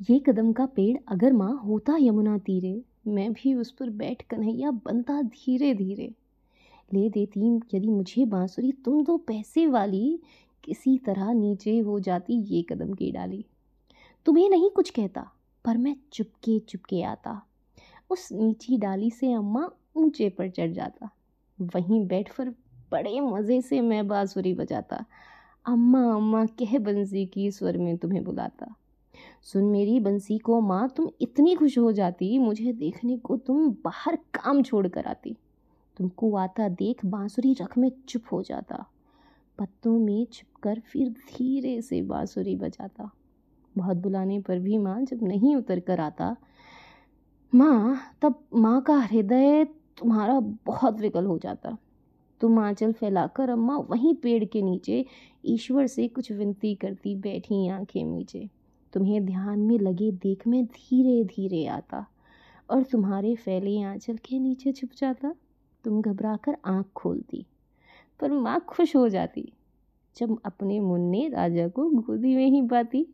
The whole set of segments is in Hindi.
ये कदम का पेड़ अगर माँ होता यमुना तीरे, मैं भी उस पर बैठ कन्हैया बनता धीरे धीरे ले देती यदि मुझे बांसुरी, तुम दो पैसे वाली। किसी तरह नीचे हो जाती ये कदम की डाली। तुम्हें नहीं कुछ कहता, पर मैं चुपके चुपके आता। उस नीची डाली से अम्मा ऊँचे पर चढ़ जाता। वहीं बैठ पर बड़े मज़े से मैं बांसुरी बजाता। अम्मा अम्मा, कह बंसी की स्वर में तुम्हें बुलाता। सुन मेरी बंसी को, माँ, तुम इतनी खुश हो जाती, मुझे देखने को तुम बाहर काम छोड़ कर आती। तुमको आता देख बांसुरी रख में चुप हो जाता। पत्तों में छिपकर फिर धीरे से बांसुरी बजाता। बहुत बुलाने पर भी माँ जब नहीं उतर कर आता, माँ, तब माँ का हृदय तुम्हारा बहुत विकल हो जाता। तुम आंचल फैलाकर अम्मा वहीं पेड़ के नीचे ईश्वर से कुछ विनती करती बैठी आँखें नीचे। तुम्हें ध्यान में लगे देख में धीरे धीरे आता और तुम्हारे फैले आंचल के नीचे छुप जाता। तुम घबरा कर आँख खोलती, पर माँ खुश हो जाती जब अपने मुन्ने राजा को गोदी में ही पाती।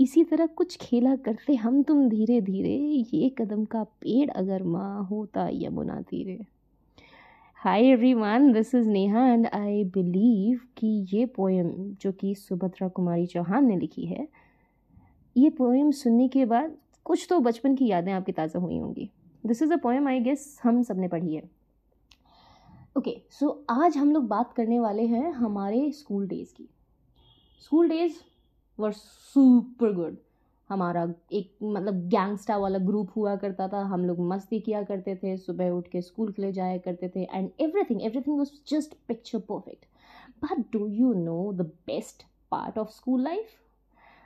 इसी तरह कुछ खेला करते हम तुम धीरे धीरे ये कदम का पेड़ अगर माँ होता यमुना तीरे। Hi everyone, this is Neha and I believe कि ये पोएम जो कि सुभद्रा कुमारी चौहान ने लिखी है ये पोएम सुनने के बाद कुछ तो बचपन की यादें आपकी ताज़ा हुई होंगी। This is a poem I guess हम सबने पढ़ी है। ओके okay, सो so आज हम लोग बात करने वाले हैं हमारे स्कूल डेज़ की। School days were super good हमारा एक मतलब गैंगस्टा वाला ग्रुप हुआ करता था। हम लोग मस्ती किया करते थे। सुबह उठ के स्कूल के लिए जाया करते थे। And everything everything was just picture perfect but do you know the best part of school life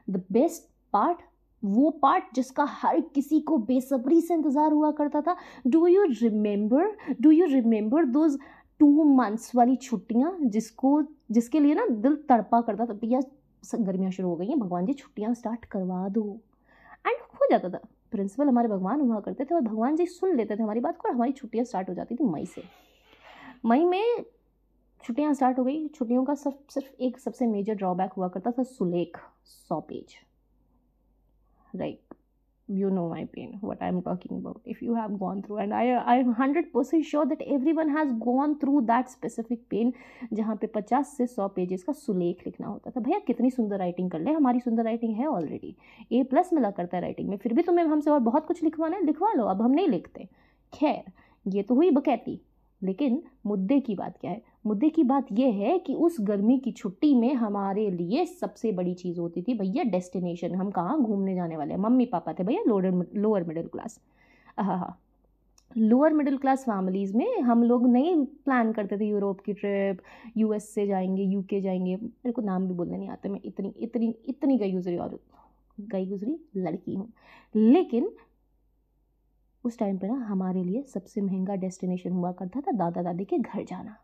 the best part, वो पार्ट जिसका हर किसी को बेसब्री से इंतज़ार हुआ करता था। Do you remember do you remember those two months वाली छुट्टियाँ जिसको, जिसके लिए ना दिल तड़पा करता था, भैया गर्मियाँ शुरू हो गई हैं, भगवान जी छुट्टियाँ स्टार्ट करवा दो। एंड हो जाता था। प्रिंसिपल हमारे भगवान हुआ करते थे और भगवान जी सुन लेते थे हमारी बात को और हमारी छुट्टियाँ स्टार्ट हो जाती थी मई से। मई में छुट्टियाँ स्टार्ट हो गई। छुट्टियों का सिर्फ़ सिर्फ़ एक सबसे मेजर ड्रॉबैक हुआ करता था सुलेख, सौ page. Like, you know my pain, what i'm talking about. If you have gone through, and i i'm 100% sure that everyone has gone through that specific pain, जहाँ पे 50 से 100 पेजेस का सुलेख लिखना होता था। भैया, कितनी सुंदर राइटिंग कर ले, हमारी सुंदर राइटिंग है ऑलरेडी ए प्लस मिला करता है राइटिंग में। फिर भी तुम्हें हमसे और बहुत कुछ लिखवाना है? लिखवा लो, अब हम नहीं लिखते। खैर, ये तो हुई बकैती। लेकिन मुद्दे की बात क्या है? मुद्दे की बात यह है कि उस गर्मी की छुट्टी में हमारे लिए सबसे बड़ी चीज़ होती थी भैया डेस्टिनेशन। हम कहाँ घूमने जाने वाले हैं? मम्मी पापा थे भैया लोअर लोअर मिडिल क्लास। हाँ हाँ। लोअर मिडिल क्लास फैमिलीज़ में हम लोग नहीं प्लान करते थे यूरोप की ट्रिप, यूएस से जाएँगे, यूके जाएँगे। मेरे को नाम भी बोलने नहीं आते, मैं इतनी इतनी इतनी गई गुजरी और गई गुजरी लड़की हूँ। लेकिन उस टाइम पे ना हमारे लिए सबसे महँगा डेस्टिनेशन हुआ करता था दादा दादी के घर जाना।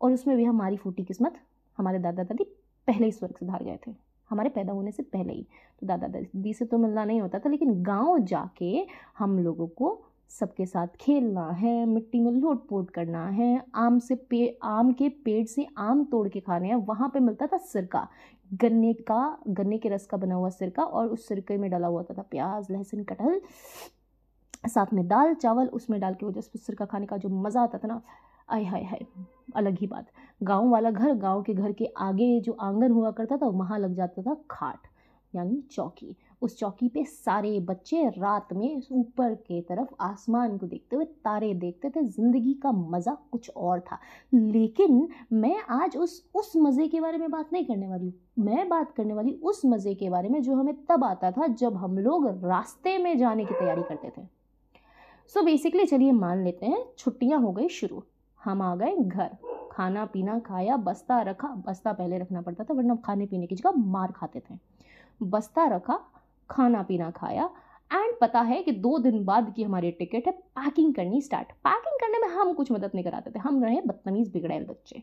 और उसमें भी हमारी फूटी किस्मत हमारे दादा दादी पहले ही स्वर्ग से धार गए थे। हमारे पैदा होने से पहले ही। तो दादा दादी से तो मिलना नहीं होता था, लेकिन गाँव जाके हम लोगों को सबके साथ खेलना है, मिट्टी में लोट पोट करना है, आम से पे, आम के पेड़ से आम तोड़ के खाने हैं। वहाँ पे मिलता था सिरका। गन्ने का, गन्ने के रस का बना हुआ सिरका और उस सिरके में डाला हुआ होता था प्याज, लहसुन, कटहल, साथ में दाल, चावल, उसमें डाल के वो जैसे सिरका खाने का जो मज़ा आता था ना आय हाय हाय, अलग ही बात। गाँव वाला घर, गाँव के घर के आगे जो आँगन हुआ करता था वहाँ लग जाता था खाट, यानी चौकी। उस चौकी पे सारे बच्चे रात में ऊपर के तरफ़ आसमान को देखते हुए तारे देखते थे, ज़िंदगी का मज़ा कुछ और था। लेकिन मैं आज उस उस मज़े के बारे में बात नहीं करने वाली मैं बात करने वाली उस मज़े के बारे में जो हमें तब आता था, जब हम लोग रास्ते में जाने की तैयारी करते थे। सो बेसिकली चलिए मान लेते हैं, छुट्टियाँ हो गई शुरू। हम आ गए घर। खाना पीना खाया, बस्ता रखा, बस्ता पहले रखना पड़ता था, वरना खाने पीने की जगह मार खाते थे। बस्ता रखा, खाना पीना खाया एंड पता है कि दो दिन बाद की हमारी टिकट है पैकिंग करनी स्टार्ट पैकिंग करने में हम कुछ मदद नहीं कराते थे, हम रहे बदतमीज़ बिगड़े बच्चे।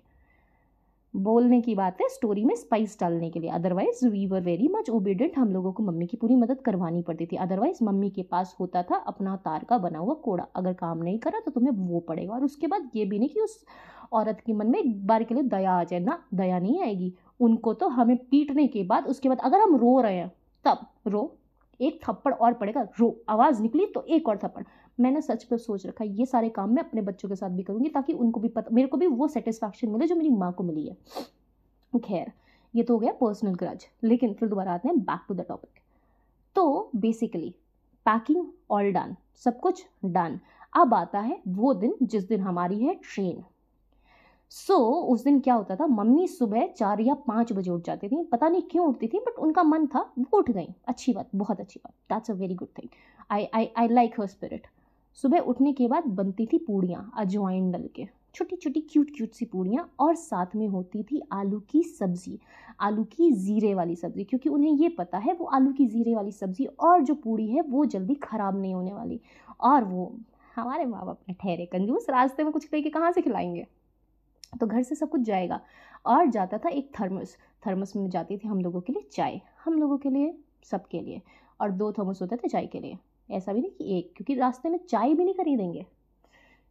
बोलने की बात है स्टोरी में स्पाइस डालने के लिए। Otherwise we were very much obedient हम लोगों को मम्मी की पूरी मदद करवानी पड़ती थी। अदरवाइज़ मम्मी के पास होता था अपना तार का बना हुआ कोड़ा। अगर काम नहीं करा तो तुम्हें वो पड़ेगा। और उसके बाद ये भी नहीं कि उस औरत के मन में एक बार के लिए दया आ जाए। ना, दया नहीं आएगी। उनको तो हमें पीटने के बाद, उसके बाद अगर हम रो रहे हैं, तब रो। एक थप्पड़ और पड़ेगा, रो। आवाज़ निकली तो एक और थप्पड़। मैंने सच पर सोच रखा है ये सारे काम मैं अपने बच्चों के साथ भी करूँगी ताकि उनको भी पता मेरे को भी वो सेटिस्फैक्शन मिले जो मेरी माँ को मिली है। खैर ये तो हो गया पर्सनल ग्रज लेकिन फिर दोबारा आते हैं बैक टू द टॉपिक तो बेसिकली पैकिंग ऑल डन सब कुछ डन अब आता है वो दिन जिस दिन हमारी है ट्रेन सो so, उस दिन क्या होता था? मम्मी सुबह चार या पाँच बजे उठ जाती थी पता नहीं क्यों उठती थी बट उनका मन था वो उठ गई। अच्छी बात बहुत अच्छी बात that's a very good thing I I I like her spirit सुबह उठने के बाद बनती थी पूड़ियाँ, अजवाइन डल के। छोटी छोटी क्यूट क्यूट सी पूड़ियाँ और साथ में होती थी आलू की सब्ज़ी, आलू की ज़ीरे वाली सब्ज़ी, क्योंकि उन्हें ये पता है वो आलू की ज़ीरे वाली सब्ज़ी और जो पूड़ी है वो जल्दी ख़राब नहीं होने वाली। और वो हमारे माँ बाप ने ठहरे कंजूस, रास्ते में कुछ लेके कहाँ से खिलाएँगे? तो घर से सब कुछ जाएगा। और जाता था एक थर्मस थर्मस में जाती थी हम लोगों के लिए चाय, हम लोगों के लिए, सबके लिए। और दो थर्मस होते थे चाय के लिए। ऐसा भी नहीं कि एक, क्योंकि रास्ते में चाय भी नहीं खरीदेंगे।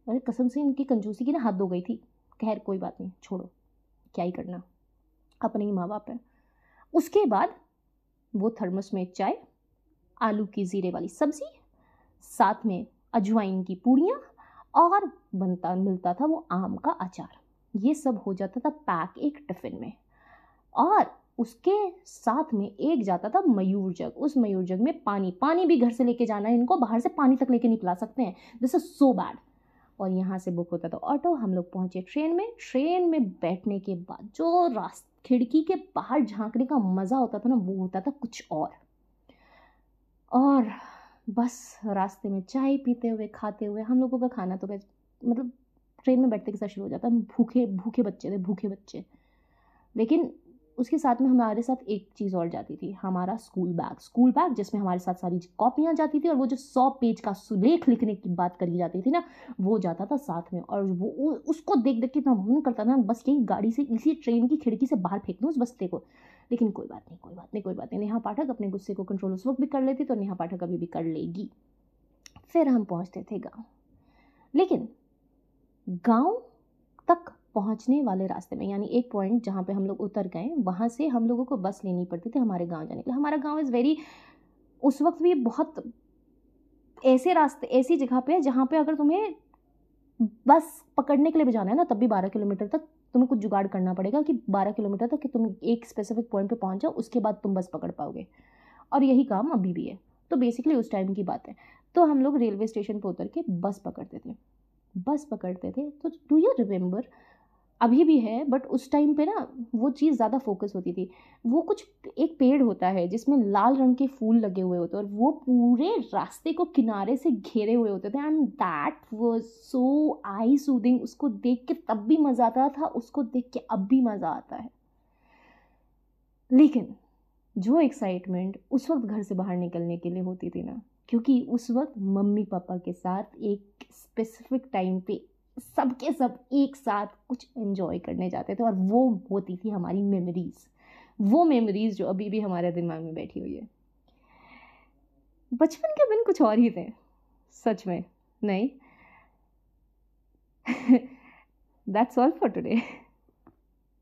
अरे, कसम से इनकी कंजूसी की ना हद हो गई थी। खैर, कोई बात नहीं, छोड़ो। क्या ही करना? अपने ही माँ बाप है। उसके बाद वो थर्मस में चाय, आलू की ज़ीरे वाली सब्ज़ी, साथ में अजवाइन की पूड़ियाँ और बनता, मिलता था वो आम का अचार। ये सब हो जाता था पैक एक टिफ़िन में। और उसके साथ में एक जाता था मयूर जग। उस मयूर जग में पानी पानी भी घर से लेके जाना है इनको, बाहर से पानी तक लेके नहीं पिला सकते हैं। दिस इज़ सो बैड और यहाँ से बुक होता था ऑटो हम लोग पहुँचे ट्रेन में। ट्रेन में बैठने के बाद जो रास्ते खिड़की के बाहर झांकने का मज़ा होता था ना, वो होता था कुछ और। और बस रास्ते में चाय पीते हुए, खाते हुए, हम लोगों का खाना तो मतलब ट्रेन में बैठते के साथ शुरू हो जाता है। भूखे भूखे बच्चे थे, भूखे बच्चे। लेकिन उसके साथ में हमारे साथ एक चीज़ और जाती थी, हमारा स्कूल बैग स्कूल बैग जिसमें हमारे साथ सारी कॉपियाँ जाती थी और वो जो सौ पेज का सुलेख लिखने की बात करी जाती थी ना, वो जाता था साथ में। और वो उसको देख देख के इतना मन करता था, बस यही गाड़ी से, इसी ट्रेन की खिड़की से बाहर फेंक दूँ उस बस्ते को। लेकिन कोई बात नहीं, कोई बात नहीं, कोई बात नहीं। नेहा पाठक अपने गुस्से को कंट्रोल उस वक्त भी कर लेती तो नेहा पाठक अभी भी कर लेगी। फिर हम पहुँचते थे गाँव। लेकिन गाँव तक पहुँचने वाले रास्ते में, यानी एक पॉइंट जहाँ पे हम लोग उतर गए, वहाँ से हम लोगों को बस लेनी पड़ती थी हमारे गाँव जाने के लिए। हमारा गाँव इज़ वेरी उस वक्त भी बहुत ऐसे रास्ते, ऐसी जगह पे है जहाँ पे अगर तुम्हें बस पकड़ने के लिए भी जाना है ना, तब भी बारह किलोमीटर तक तुम्हें कुछ जुगाड़ करना पड़ेगा कि बारह किलोमीटर तक कि तुम एक स्पेसिफिक पॉइंट पे पहुँच जाओ, उसके बाद तुम बस पकड़ पाओगे। और यही काम अभी भी है। तो बेसिकली उस टाइम की बात है। तो हम लोग रेलवे स्टेशन पर उतर के बस पकड़ते थे। बस पकड़ते थे। तो डू यू रिमेंबर अभी भी है बट उस टाइम पे ना वो चीज़ ज़्यादा फोकस होती थी। वो कुछ एक पेड़ होता है जिसमें लाल रंग के फूल लगे हुए होते और वो पूरे रास्ते को किनारे से घेरे हुए होते थे and that was so I soothing उसको देख के तब भी मज़ा आता था, उसको देख के अब भी मज़ा आता है। लेकिन जो एक्साइटमेंट उस वक्त घर से बाहर निकलने के लिए होती थी ना, क्योंकि उस वक्त मम्मी पापा के साथ एक स्पेसिफिक टाइम पे सबके सब एक साथ कुछ इन्जॉय करने जाते थे और वो होती थी हमारी मेमोरीज वो मेमोरीज जो अभी भी हमारे दिमाग में बैठी हुई है। बचपन के दिन कुछ और ही थे, सच में, नहीं? That's all for today